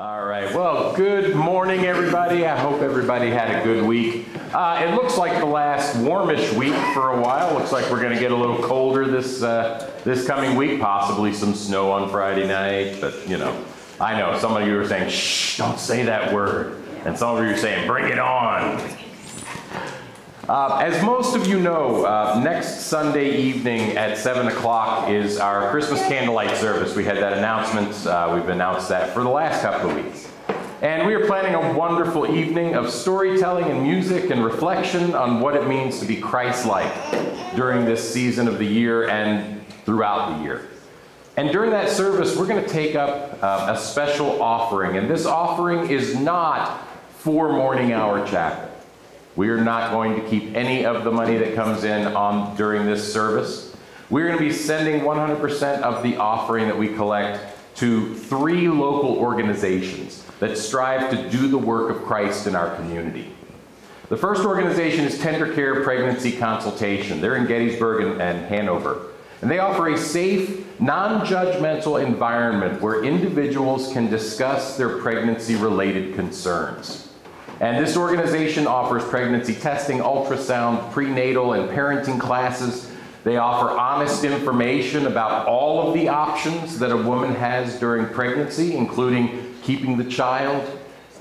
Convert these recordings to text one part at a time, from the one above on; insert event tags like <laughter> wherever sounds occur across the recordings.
All right. Well, good morning, everybody. I hope everybody had a good week. Uh, it looks like the last warmish week for a while. Looks like we're going to get a little colder this uh, this coming week. Possibly some snow on Friday night, but you know, I know some of you are saying, "Shh, don't say that word," and some of you are saying, "Bring it on." Uh, as most of you know, uh, next Sunday evening at 7 o'clock is our Christmas candlelight service. We had that announcement. Uh, we've announced that for the last couple of weeks. And we are planning a wonderful evening of storytelling and music and reflection on what it means to be Christ like during this season of the year and throughout the year. And during that service, we're going to take up uh, a special offering. And this offering is not for morning hour chapel. We are not going to keep any of the money that comes in on during this service. We're going to be sending 100% of the offering that we collect to three local organizations that strive to do the work of Christ in our community. The first organization is Tender Care Pregnancy Consultation. They're in Gettysburg and, and Hanover. And they offer a safe, non judgmental environment where individuals can discuss their pregnancy related concerns. And this organization offers pregnancy testing, ultrasound, prenatal, and parenting classes. They offer honest information about all of the options that a woman has during pregnancy, including keeping the child,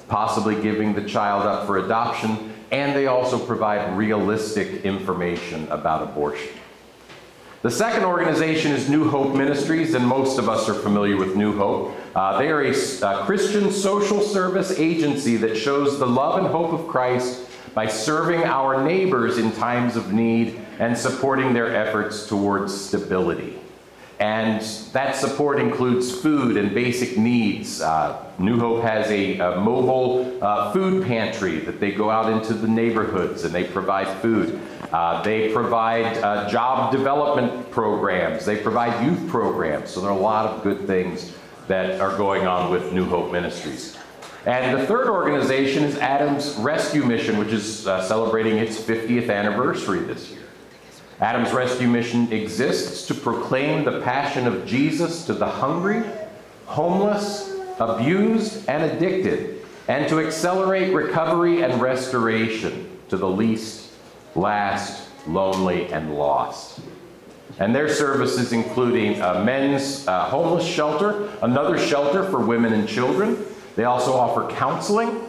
possibly giving the child up for adoption, and they also provide realistic information about abortion. The second organization is New Hope Ministries, and most of us are familiar with New Hope. Uh, they are a, a Christian social service agency that shows the love and hope of Christ by serving our neighbors in times of need and supporting their efforts towards stability. And that support includes food and basic needs. Uh, New Hope has a, a mobile uh, food pantry that they go out into the neighborhoods and they provide food. Uh, they provide uh, job development programs. They provide youth programs. So there are a lot of good things that are going on with New Hope Ministries. And the third organization is Adams Rescue Mission, which is uh, celebrating its 50th anniversary this year. Adams Rescue Mission exists to proclaim the passion of Jesus to the hungry, homeless, abused, and addicted, and to accelerate recovery and restoration to the least, last, lonely, and lost. And their services including a men's uh, homeless shelter, another shelter for women and children. They also offer counseling,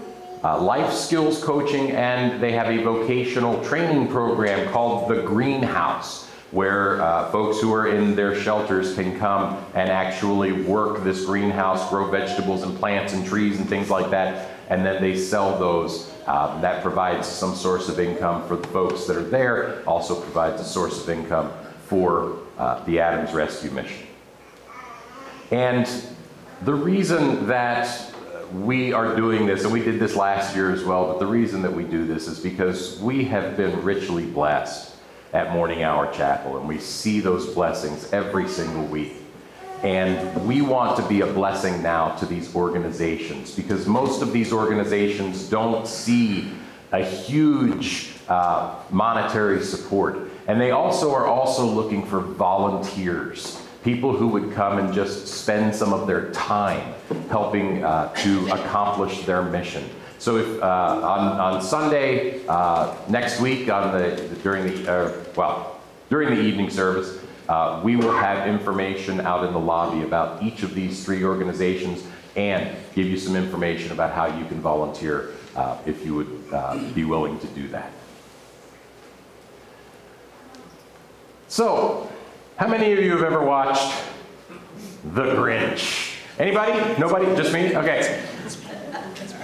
uh, life skills coaching, and they have a vocational training program called The Greenhouse, where uh, folks who are in their shelters can come and actually work this greenhouse, grow vegetables and plants and trees and things like that, and then they sell those. Um, that provides some source of income for the folks that are there, also provides a source of income for uh, the Adams Rescue Mission. And the reason that we are doing this, and we did this last year as well, but the reason that we do this is because we have been richly blessed at Morning Hour Chapel, and we see those blessings every single week. And we want to be a blessing now to these organizations because most of these organizations don't see a huge uh, monetary support. And they also are also looking for volunteers people who would come and just spend some of their time helping uh, to accomplish their mission. So if uh, on, on Sunday uh, next week, on the during the uh, well during the evening service, uh, we will have information out in the lobby about each of these three organizations and give you some information about how you can volunteer uh, if you would be willing to do that. So, how many of you have ever watched The Grinch? Anybody? Nobody? Just me? Okay.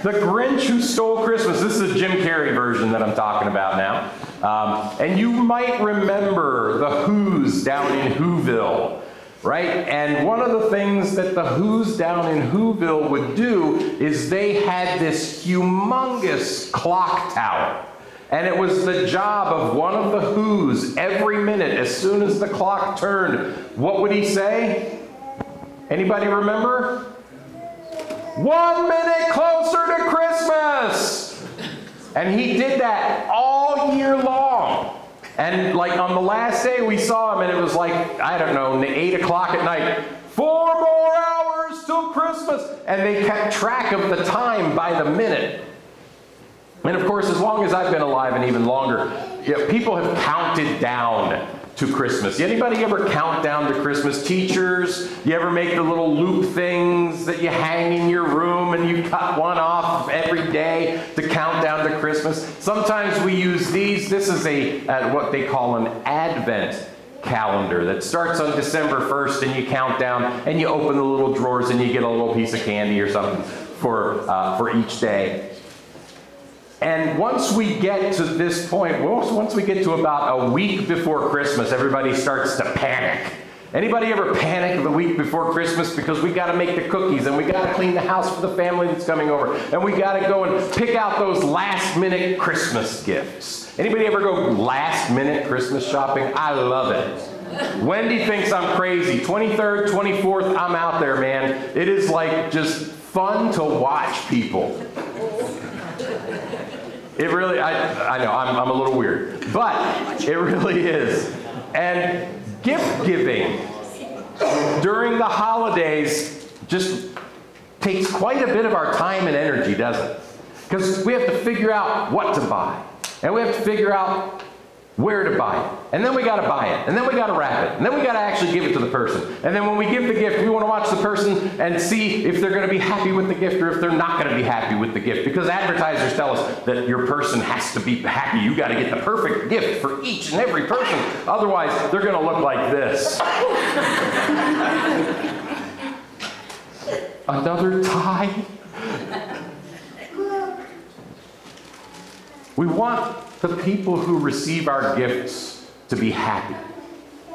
The Grinch Who Stole Christmas. This is a Jim Carrey version that I'm talking about now. Um, and you might remember the Who's down in Whoville, right? And one of the things that the Who's down in Whoville would do is they had this humongous clock tower. And it was the job of one of the Who's every minute, as soon as the clock turned, what would he say? Anybody remember? One minute closer to Christmas! And he did that all year long. And like on the last day we saw him, and it was like, I don't know, 8 o'clock at night. Four more hours till Christmas. And they kept track of the time by the minute. And of course, as long as I've been alive and even longer, you know, people have counted down to Christmas. Anybody ever count down to Christmas? Teachers, you ever make the little loop things that you hang in your room and you cut one off every day to count down to Christmas? Sometimes we use these. This is a uh, what they call an Advent calendar that starts on December 1st and you count down and you open the little drawers and you get a little piece of candy or something for, uh, for each day. And once we get to this point, once we get to about a week before Christmas, everybody starts to panic. Anybody ever panic the week before Christmas because we got to make the cookies and we got to clean the house for the family that's coming over and we got to go and pick out those last minute Christmas gifts? Anybody ever go last minute Christmas shopping? I love it. Wendy thinks I'm crazy. 23rd, 24th, I'm out there, man. It is like just fun to watch people. It really, I, I know, I'm, I'm a little weird, but it really is. And gift giving during the holidays just takes quite a bit of our time and energy, doesn't it? Because we have to figure out what to buy. And we have to figure out where to buy it. And then we got to buy it. And then we got to wrap it. And then we got to actually give it to the person. And then when we give the gift, we want to watch the person and see if they're going to be happy with the gift or if they're not going to be happy with the gift. Because advertisers tell us that your person has to be happy. You got to get the perfect gift for each and every person. Otherwise, they're going to look like this. <laughs> Another tie. We want the people who receive our gifts to be happy.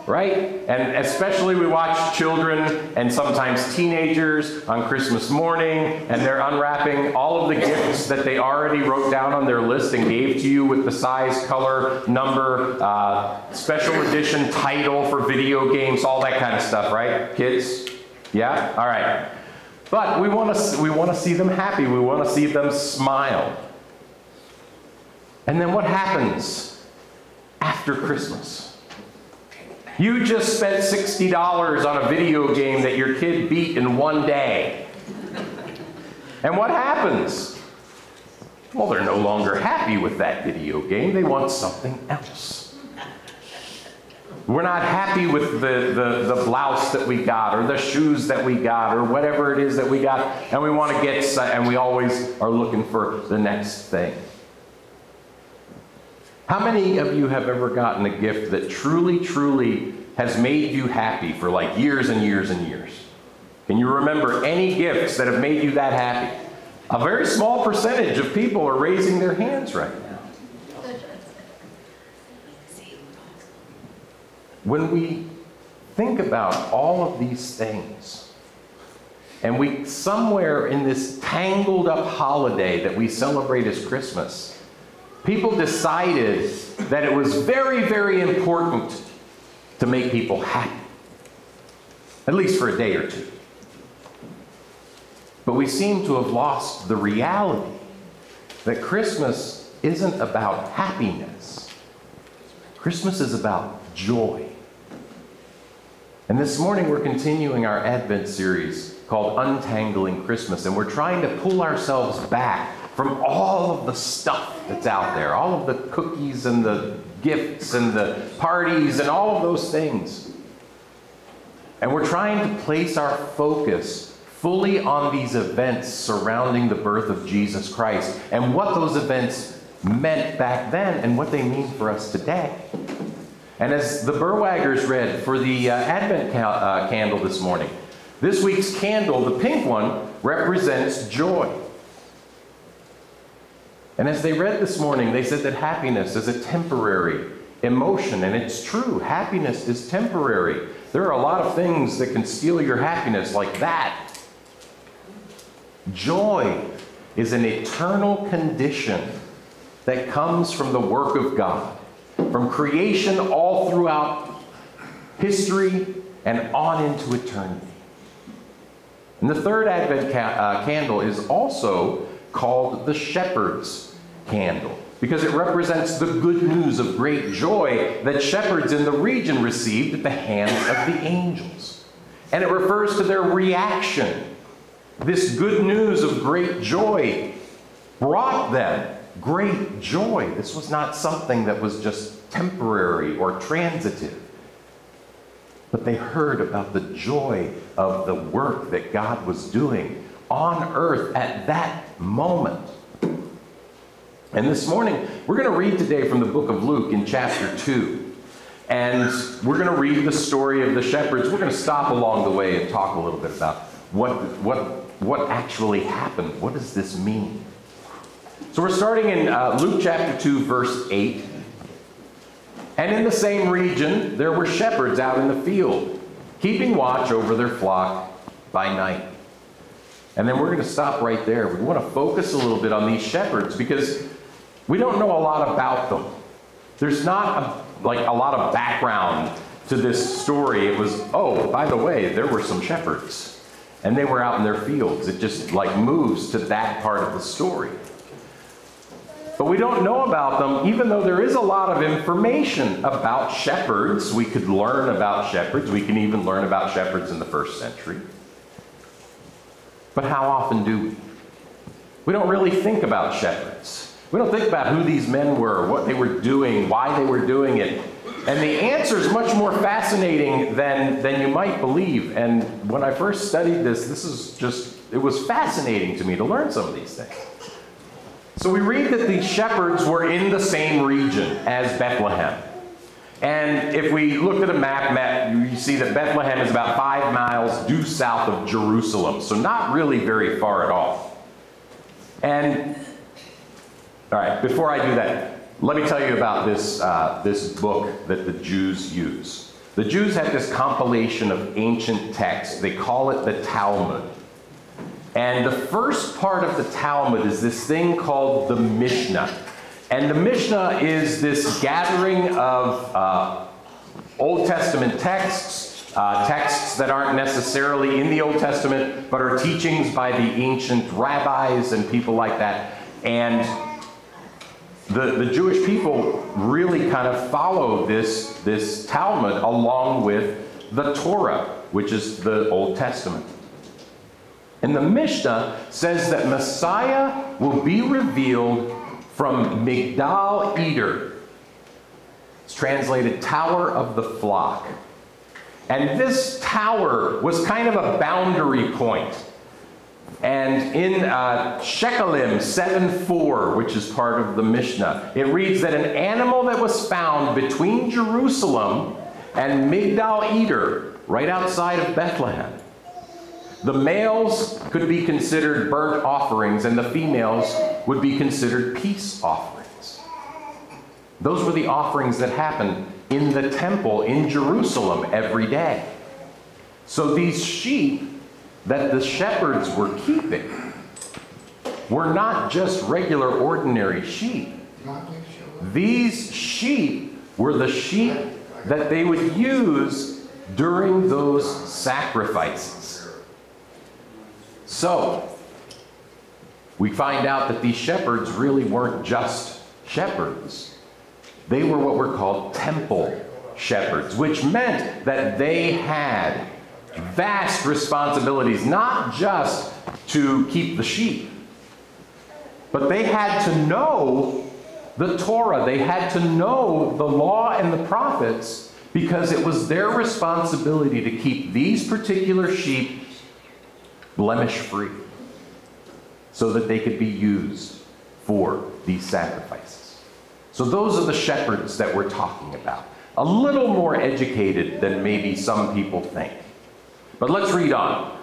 Right? And especially we watch children and sometimes teenagers on Christmas morning, and they're unwrapping all of the gifts that they already wrote down on their list and gave to you with the size, color, number, uh, special edition title for video games, all that kind of stuff, right? Kids? Yeah? All right. But we want to we want to see them happy. We want to see them smile. And then what happens after Christmas? You just spent $60 on a video game that your kid beat in one day. And what happens? Well, they're no longer happy with that video game. They want something else. We're not happy with the, the, the, blouse that we got or the shoes that we got or whatever it is that we got, and we want to get, and we always are looking for the next thing. How many of you have ever gotten a gift that truly, truly has made you happy for like years and years and years? Can you remember any gifts that have made you that happy? A very small percentage of people are raising their hands right now. When we think about all of these things, and we somewhere in this tangled up holiday that we celebrate as Christmas, people decided that it was very, very important to make people happy, at least for a day or two. But we seem to have lost the reality that Christmas isn't about happiness, Christmas is about joy. And this morning we're continuing our Advent series called Untangling Christmas, and we're trying to pull ourselves back from all of the stuff that's out there, all of the cookies and the gifts and the parties and all of those things. And we're trying to place our focus fully on these events surrounding the birth of Jesus Christ and what those events meant back then and what they mean for us today. And as the Burwaggers read for the uh, Advent ca- uh, candle this morning, this week's candle, the pink one, represents joy. And as they read this morning, they said that happiness is a temporary emotion, and it's true. Happiness is temporary. There are a lot of things that can steal your happiness, like that. Joy is an eternal condition that comes from the work of God, from creation all throughout history and on into eternity. And the third Advent ca- uh, candle is also called the shepherd's candle because it represents the good news of great joy that shepherds in the region received at the hands of the angels. And it refers to their reaction this good news of great joy brought them great joy. This was not something that was just temporary or transitive. But they heard about the joy of the work that God was doing on earth at that moment. And this morning, we're going to read today from the book of Luke in chapter 2. And we're going to read the story of the shepherds. We're going to stop along the way and talk a little bit about what, what, what actually happened. What does this mean? So we're starting in uh, Luke chapter 2, verse 8. And in the same region, there were shepherds out in the field, keeping watch over their flock by night. And then we're going to stop right there. We want to focus a little bit on these shepherds because we don't know a lot about them. There's not a, like a lot of background to this story. It was, oh, by the way, there were some shepherds and they were out in their fields. It just like moves to that part of the story. But we don't know about them, even though there is a lot of information about shepherds. We could learn about shepherds. We can even learn about shepherds in the first century. But how often do we? We don't really think about shepherds. We don't think about who these men were, what they were doing, why they were doing it. And the answer is much more fascinating than, than you might believe. And when I first studied this, this is just, it was fascinating to me to learn some of these things. So we read that the shepherds were in the same region as Bethlehem. And if we looked at a map, map, you see that Bethlehem is about five miles due south of Jerusalem, so not really very far at all. And, all right, before I do that, let me tell you about this, uh, this book that the Jews use. The Jews had this compilation of ancient texts. They call it the Talmud. And the first part of the Talmud is this thing called the Mishnah. And the Mishnah is this gathering of uh, Old Testament texts, uh, texts that aren't necessarily in the Old Testament, but are teachings by the ancient rabbis and people like that. And the, the Jewish people really kind of follow this, this Talmud along with the Torah, which is the Old Testament. And the Mishnah says that Messiah will be revealed from Migdal Eder. It's translated Tower of the Flock. And this tower was kind of a boundary point. And in uh, Shekalim 7.4, which is part of the Mishnah, it reads that an animal that was found between Jerusalem and Migdal Eder, right outside of Bethlehem, the males could be considered burnt offerings, and the females would be considered peace offerings. Those were the offerings that happened in the temple in Jerusalem every day. So these sheep that the shepherds were keeping were not just regular, ordinary sheep. These sheep were the sheep that they would use during those sacrifices. So, we find out that these shepherds really weren't just shepherds. They were what were called temple shepherds, which meant that they had vast responsibilities, not just to keep the sheep, but they had to know the Torah. They had to know the law and the prophets because it was their responsibility to keep these particular sheep blemish free, so that they could be used for these sacrifices. So, those are the shepherds that we're talking about. A little more educated than maybe some people think. But let's read on.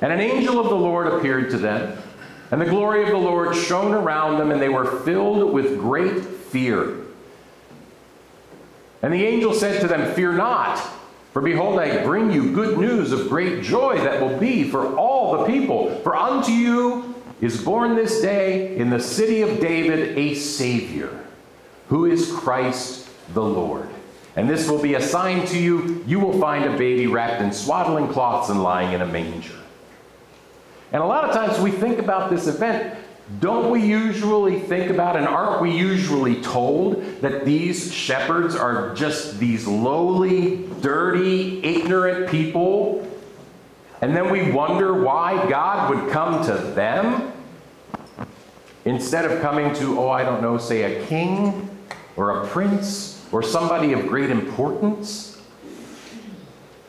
And an angel of the Lord appeared to them, and the glory of the Lord shone around them, and they were filled with great fear. And the angel said to them, Fear not. For behold, I bring you good news of great joy that will be for all the people. For unto you is born this day in the city of David a Savior, who is Christ the Lord. And this will be a sign to you you will find a baby wrapped in swaddling cloths and lying in a manger. And a lot of times we think about this event don't we usually think about, and aren't we usually told, that these shepherds are just these lowly, dirty, ignorant people And then we wonder why God would come to them instead of coming to, oh, I don't know, say a king or a prince or somebody of great importance.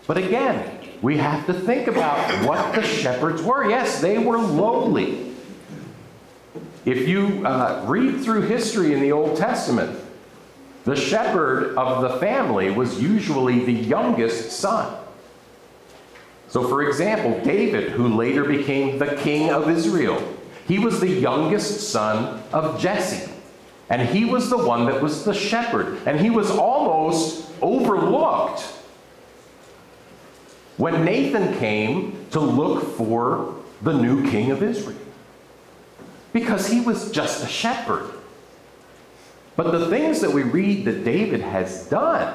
But again, we have to think about what the shepherds were. Yes, they were lowly. If you uh, read through history in the Old Testament, the shepherd of the family was usually the youngest son. So, for example, David, who later became the king of Israel, he was the youngest son of Jesse. And he was the one that was the shepherd. And he was almost overlooked when Nathan came to look for the new king of Israel. Because he was just a shepherd. But the things that we read that David has done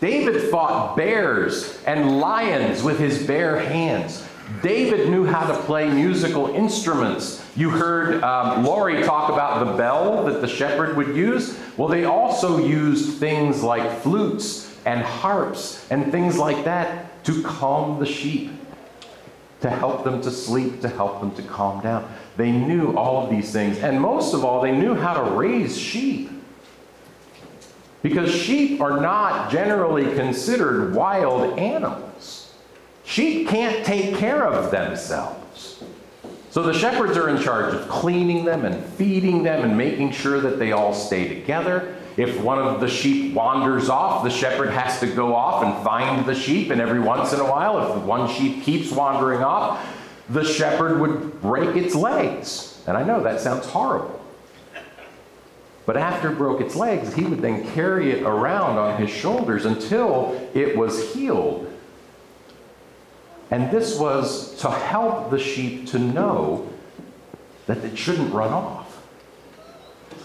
David fought bears and lions with his bare hands. David knew how to play musical instruments. You heard um, Laurie talk about the bell that the shepherd would use. Well, they also used things like flutes and harps and things like that to calm the sheep, to help them to sleep, to help them to calm down. They knew all of these things. And most of all, they knew how to raise sheep. Because sheep are not generally considered wild animals. Sheep can't take care of themselves. So the shepherds are in charge of cleaning them and feeding them and making sure that they all stay together. If one of the sheep wanders off, the shepherd has to go off and find the sheep. And every once in a while, if one sheep keeps wandering off, the shepherd would break its legs. And I know that sounds horrible. But after it broke its legs, he would then carry it around on his shoulders until it was healed. And this was to help the sheep to know that it shouldn't run off.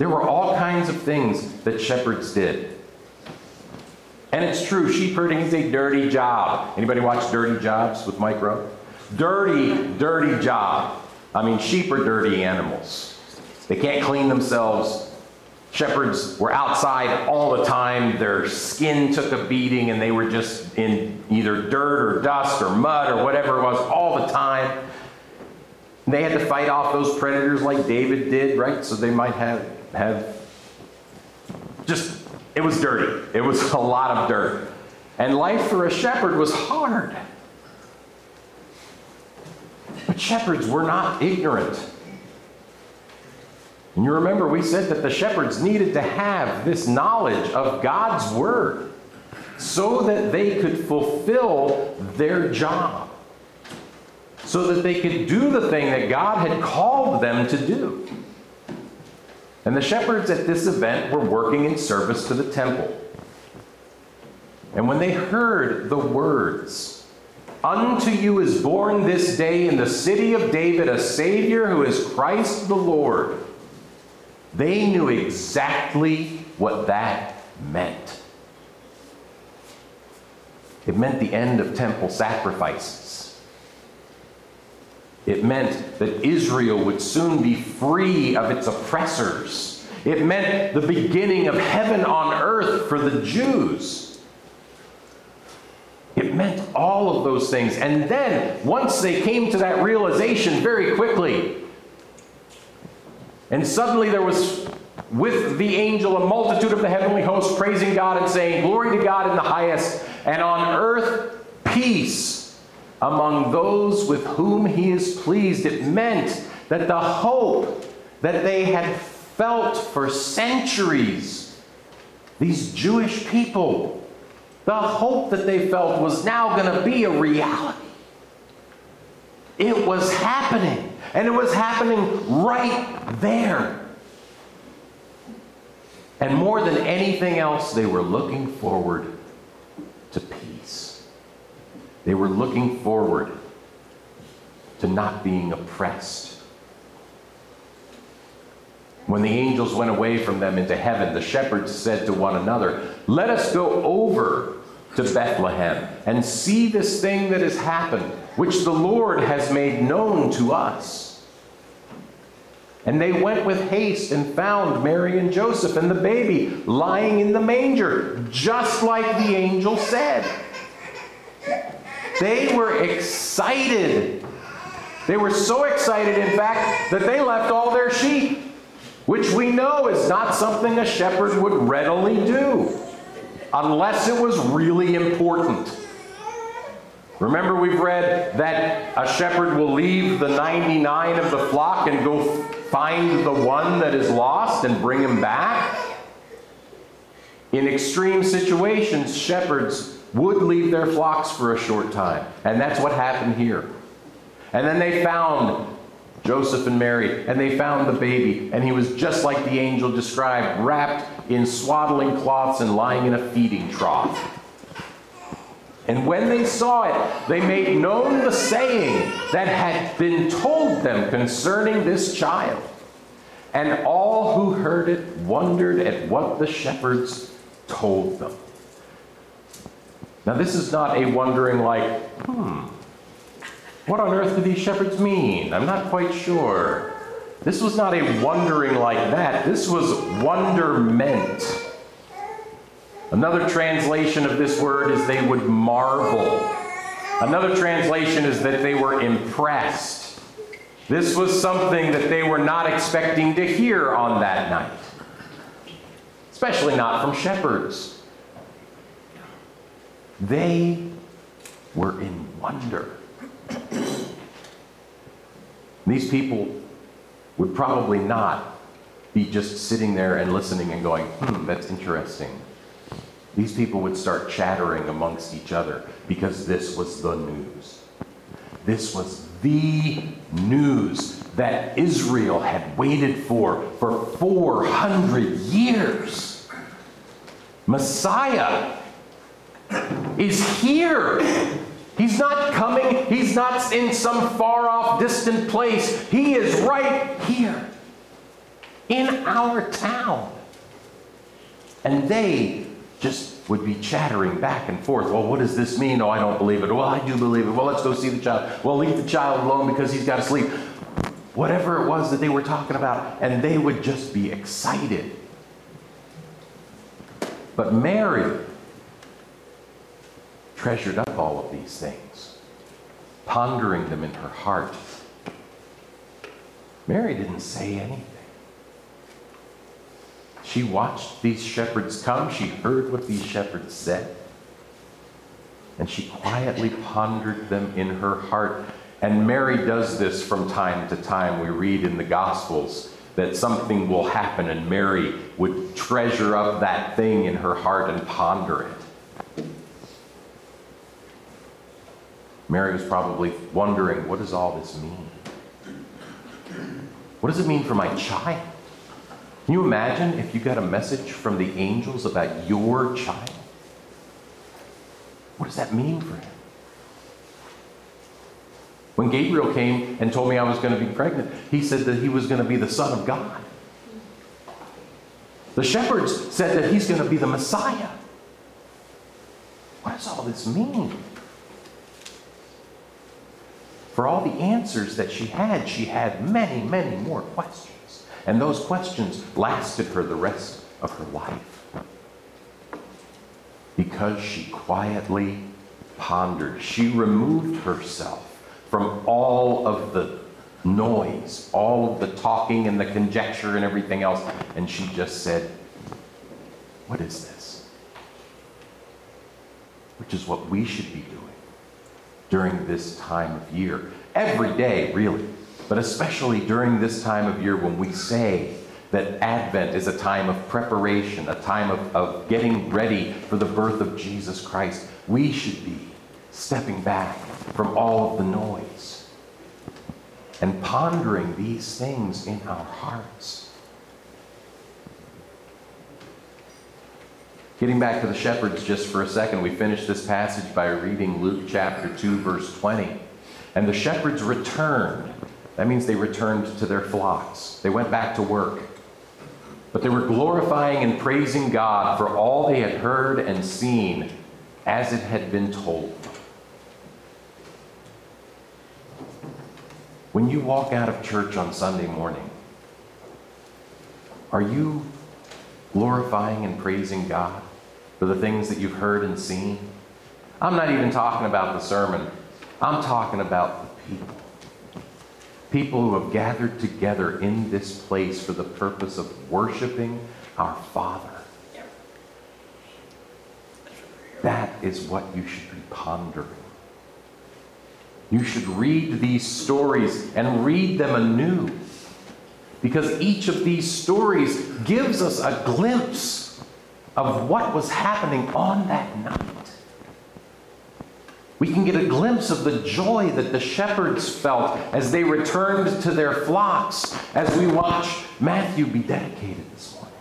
There were all kinds of things that shepherds did. And it's true, sheep herding is a dirty job. Anybody watch Dirty Jobs with Mike Rowe? Dirty, dirty job. I mean, sheep are dirty animals. They can't clean themselves. Shepherds were outside all the time. Their skin took a beating, and they were just in either dirt or dust or mud or whatever it was all the time. they had to fight off those predators like David did, right? So they might have have just it was dirty. It was a lot of dirt. And life for a shepherd was hard. But shepherds were not ignorant. And you remember we said that the shepherds needed to have this knowledge of God's word so that they could fulfill their job, so that they could do the thing that God had called them to do. And the shepherds at this event were working in service to the temple. And when they heard the words, Unto you is born this day in the city of David a Savior who is Christ the Lord they knew exactly what that meant. It meant the end of temple sacrifices. It meant that Israel would soon be free of its oppressors. It meant the beginning of heaven on earth for the Jews. It meant all of those things. And then, once they came to that realization very quickly, and suddenly there was with the angel a multitude of the heavenly host praising God and saying, Glory to God in the highest, and on earth peace among those with whom he is pleased. It meant that the hope that they had felt for centuries, these Jewish people, the hope that they felt was now going to be a reality. It was happening. And it was happening right there. And more than anything else, they were looking forward to peace. They were looking forward to not being oppressed. When the angels went away from them into heaven, the shepherds said to one another, Let us go over to Bethlehem and see this thing that has happened which the Lord has made known to us. And they went with haste and found Mary and Joseph and the baby lying in the manger, just like the angel said. They were excited. They were so excited, in fact, that they left all their sheep, which we know is not something a shepherd would readily do unless it was really important. Remember, we've read that a shepherd will leave the 99 of the flock and go find the one that is lost and bring him back? In extreme situations, shepherds would leave their flocks for a short time. And that's what happened here. And then they found Joseph and Mary, and they found the baby, and he was just like the angel described, wrapped in swaddling cloths and lying in a feeding trough. And when they saw it, they made known the saying that had been told them concerning this child. And all who heard it wondered at what the shepherds told them. Now, this is not a wondering like, hmm, what on earth do these shepherds mean? I'm not quite sure. This was not a wondering like that. This was wonderment. Another translation of this word is they would marvel. Another translation is that they were impressed. This was something that they were not expecting to hear on that night, especially not from shepherds. They were in wonder. These people would probably not be just sitting there and listening and going, hmm, that's interesting. These people would start chattering amongst each other because this was the news. This was the news that Israel had waited for for 400 years. Messiah is here. He's not coming, he's not in some far off, distant place. He is right here in our town. And they just would be chattering back and forth. Well, what does this mean? Oh, I don't believe it. Well, I do believe it. Well, let's go see the child. Well, leave the child alone because he's got to sleep. Whatever it was that they were talking about, and they would just be excited. But Mary treasured up all of these things, pondering them in her heart. Mary didn't say anything. She watched these shepherds come. She heard what these shepherds said. And she quietly pondered them in her heart. And Mary does this from time to time. We read in the Gospels that something will happen, and Mary would treasure up that thing in her heart and ponder it. Mary was probably wondering, what does all this mean? What does it mean for my child? Can you imagine if you got a message from the angels about your child? What does that mean for him? When Gabriel came and told me I was going to be pregnant, he said that he was going to be the Son of God. The shepherds said that he's going to be the Messiah. What does all this mean? For all the answers that she had, she had many, many more questions. And those questions lasted her the rest of her life. Because she quietly pondered, she removed herself from all of the noise, all of the talking and the conjecture and everything else, and she just said, What is this? Which is what we should be doing during this time of year. Every day, really but especially during this time of year when we say that Advent is a time of preparation, a time of, of getting ready for the birth of Jesus Christ, we should be stepping back from all of the noise and pondering these things in our hearts. Getting back to the shepherds just for a second, we finished this passage by reading Luke chapter 2, verse 20. And the shepherds returned that means they returned to their flocks. They went back to work. But they were glorifying and praising God for all they had heard and seen as it had been told. When you walk out of church on Sunday morning, are you glorifying and praising God for the things that you've heard and seen? I'm not even talking about the sermon. I'm talking about the people. People who have gathered together in this place for the purpose of worshiping our Father. That is what you should be pondering. You should read these stories and read them anew. Because each of these stories gives us a glimpse of what was happening on that night. We can get a glimpse of the joy that the shepherds felt as they returned to their flocks as we watch Matthew be dedicated this morning.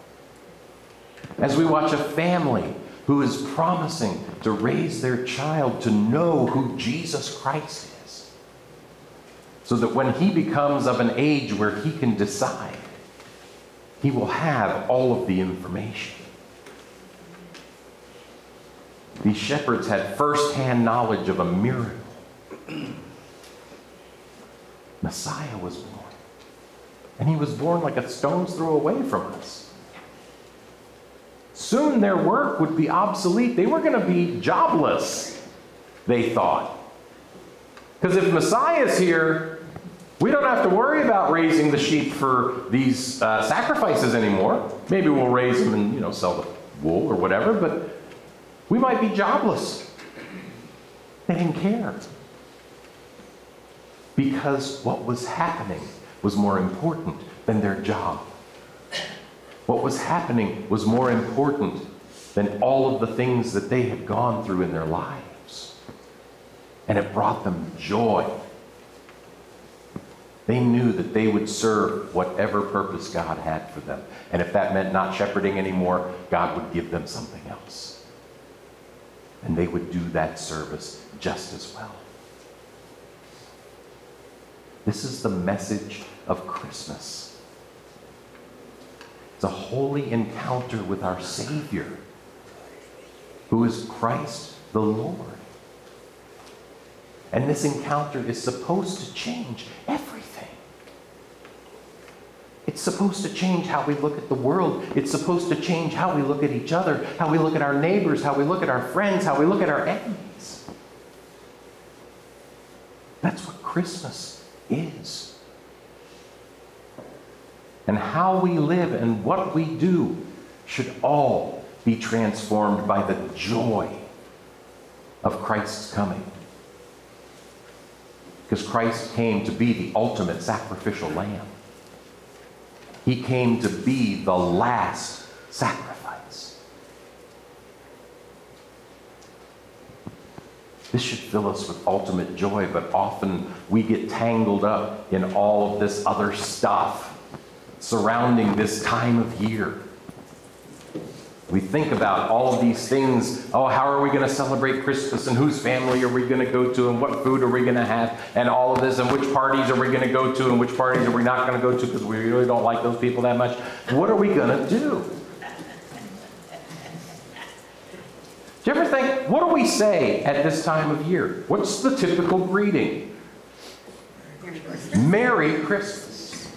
As we watch a family who is promising to raise their child to know who Jesus Christ is. So that when he becomes of an age where he can decide, he will have all of the information. These shepherds had firsthand knowledge of a miracle. Messiah was born. And he was born like a stone's throw away from us. Soon their work would be obsolete. They were going to be jobless, they thought. Because if Messiah's here, we don't have to worry about raising the sheep for these uh, sacrifices anymore. Maybe we'll raise them and you know sell the wool or whatever, but we might be jobless. They didn't care. Because what was happening was more important than their job. What was happening was more important than all of the things that they had gone through in their lives. And it brought them joy. They knew that they would serve whatever purpose God had for them. And if that meant not shepherding anymore, God would give them something else. And they would do that service just as well. This is the message of Christmas. It's a holy encounter with our Savior, who is Christ the Lord. And this encounter is supposed to change everything. It's supposed to change how we look at the world. It's supposed to change how we look at each other, how we look at our neighbors, how we look at our friends, how we look at our enemies. That's what Christmas is and how we live and what we do should all be transformed by the joy of Christ's coming. Because Christ came to be the ultimate sacrificial lamb. He came to be the last sacrifice. This should fill us with ultimate joy, but often we get tangled up in all of this other stuff surrounding this time of year. We think about all of these things. Oh, how are we going to celebrate Christmas? And whose family are we going to go to? And what food are we going to have? And all of this. And which parties are we going to go to? And which parties are we not going to go to because we really don't like those people that much? What are we going to do? Do you ever think, what do we say at this time of year? What's the typical greeting? Merry Christmas.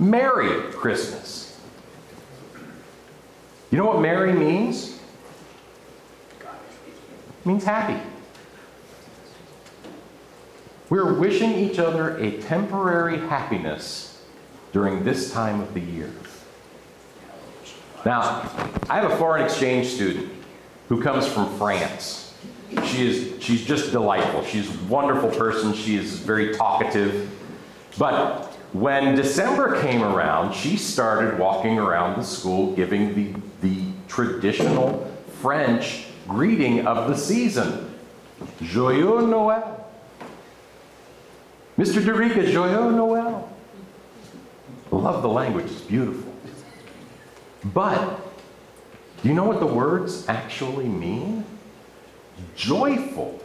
Merry Christmas. You know what Mary means? It means happy. We're wishing each other a temporary happiness during this time of the year. Now, I have a foreign exchange student who comes from France. She is she's just delightful. She's a wonderful person. She is very talkative. But when December came around, she started walking around the school giving the, the traditional French greeting of the season Joyeux Noël. Mr. Derica, Joyeux Noël. Love the language, it's beautiful. But, do you know what the words actually mean? Joyful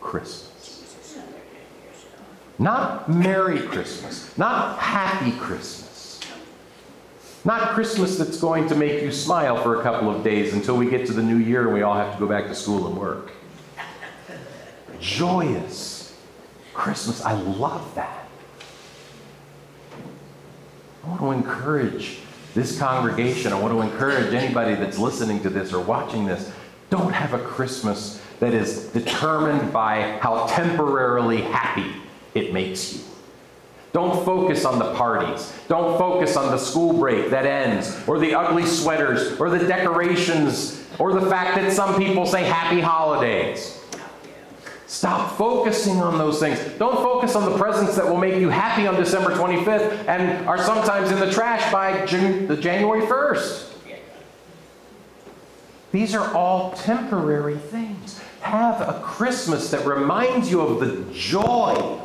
Christmas. Not Merry Christmas, not Happy Christmas, not Christmas that's going to make you smile for a couple of days until we get to the new year and we all have to go back to school and work. Joyous Christmas. I love that. I want to encourage this congregation. I want to encourage anybody that's listening to this or watching this Don't have a Christmas that is determined by how temporarily happy it makes you. Don't focus on the parties. Don't focus on the school break that ends, or the ugly sweaters, or the decorations, or the fact that some people say happy holidays. Stop focusing on those things. Don't focus on the presents that will make you happy on December 25th and are sometimes in the trash by the January 1st. These are all temporary things. Have a Christmas that reminds you of the joy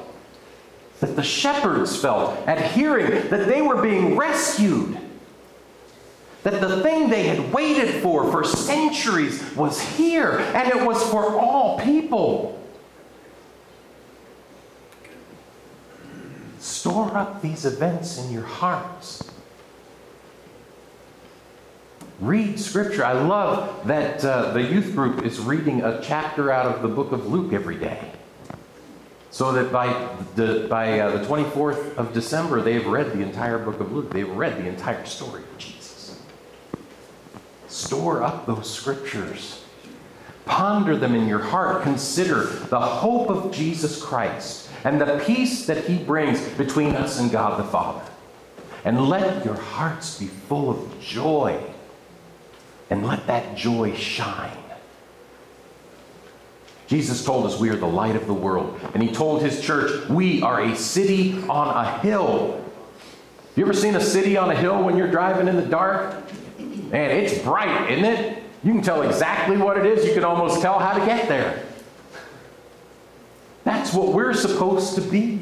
that the shepherds felt at hearing that they were being rescued. That the thing they had waited for for centuries was here, and it was for all people. Store up these events in your hearts. Read scripture. I love that uh, the youth group is reading a chapter out of the book of Luke every day. So that by the, by, uh, the 24th of December, they've read the entire book of Luke. They've read the entire story of Jesus. Store up those scriptures. Ponder them in your heart. Consider the hope of Jesus Christ and the peace that he brings between us and God the Father. And let your hearts be full of joy and let that joy shine. Jesus told us we are the light of the world. And he told his church, we are a city on a hill. You ever seen a city on a hill when you're driving in the dark? Man, it's bright, isn't it? You can tell exactly what it is. You can almost tell how to get there. That's what we're supposed to be.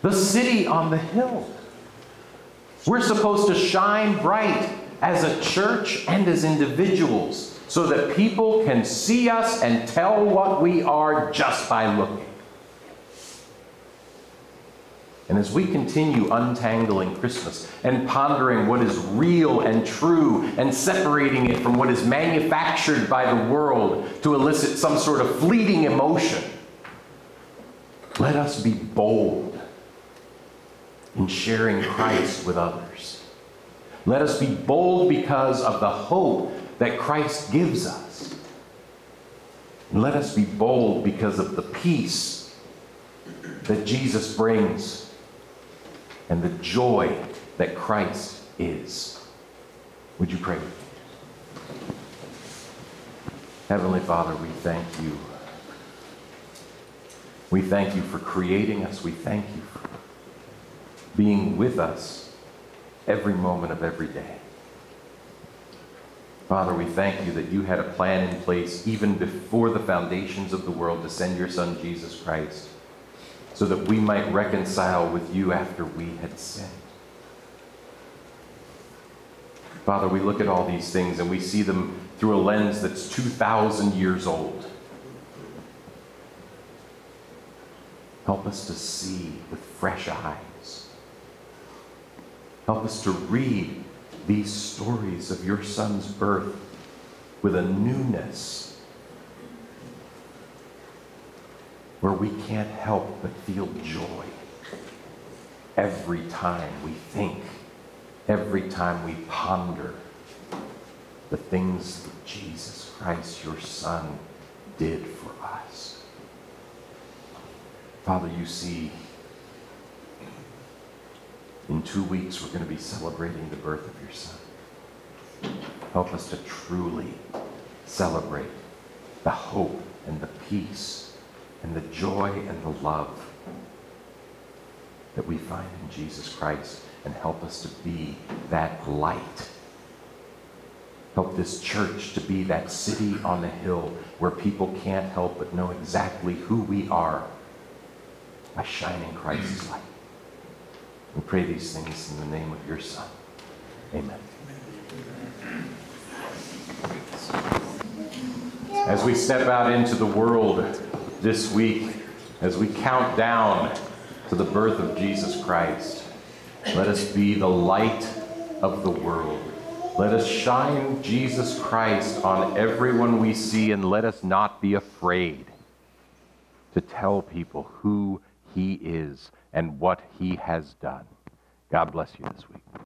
The city on the hill. We're supposed to shine bright as a church and as individuals so that people can see us and tell what we are just by looking. And as we continue untangling Christmas and pondering what is real and true and separating it from what is manufactured by the world to elicit some sort of fleeting emotion, let us be bold in sharing Christ with others. Let us be bold because of the hope that Christ gives us. And let us be bold because of the peace that Jesus brings and the joy that Christ is. Would you pray? Heavenly Father, we thank you. We thank you for creating us. We thank you for being with us every moment of every day. Father, we thank you that you had a plan in place even before the foundations of the world to send your Son, Jesus Christ, so that we might reconcile with you after we had sinned. Father, we look at all these things and we see them through a lens that's 2,000 years old. Help us to see with fresh eyes Help us to read these stories of your son's birth with a newness where we can't help but feel joy every time we think, every time we ponder the things that Jesus Christ, your Son, did for us. Father, you see in two weeks, we're going to be celebrating the birth of your son. Help us to truly celebrate the hope and the peace and the joy and the love that we find in Jesus Christ and help us to be that light. Help this church to be that city on the hill where people can't help but know exactly who we are by shining Christ's light. We pray these things in the name of your Son. Amen. As we step out into the world this week, as we count down to the birth of Jesus Christ, let us be the light of the world. Let us shine Jesus Christ on everyone we see, and let us not be afraid to tell people who he is and what he has done. God bless you this week.